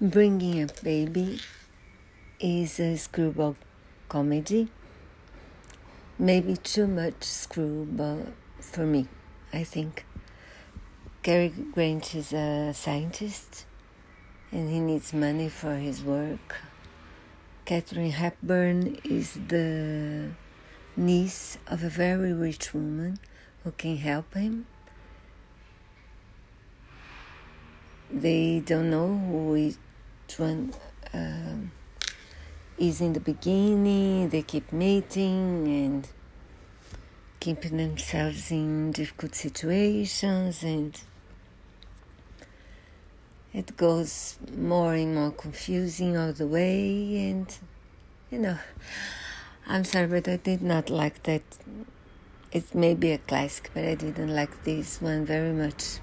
Bringing Up Baby is a screwball comedy. Maybe too much screwball for me, I think. Cary Grant is a scientist and he needs money for his work. Katharine Hepburn is the niece of a very rich woman who can help him. They don't know who one uh, is in the beginning, they keep meeting and keeping themselves in difficult situations, and it goes more and more confusing all the way. And you know, I'm sorry, but I did not like that. It may be a classic, but I didn't like this one very much.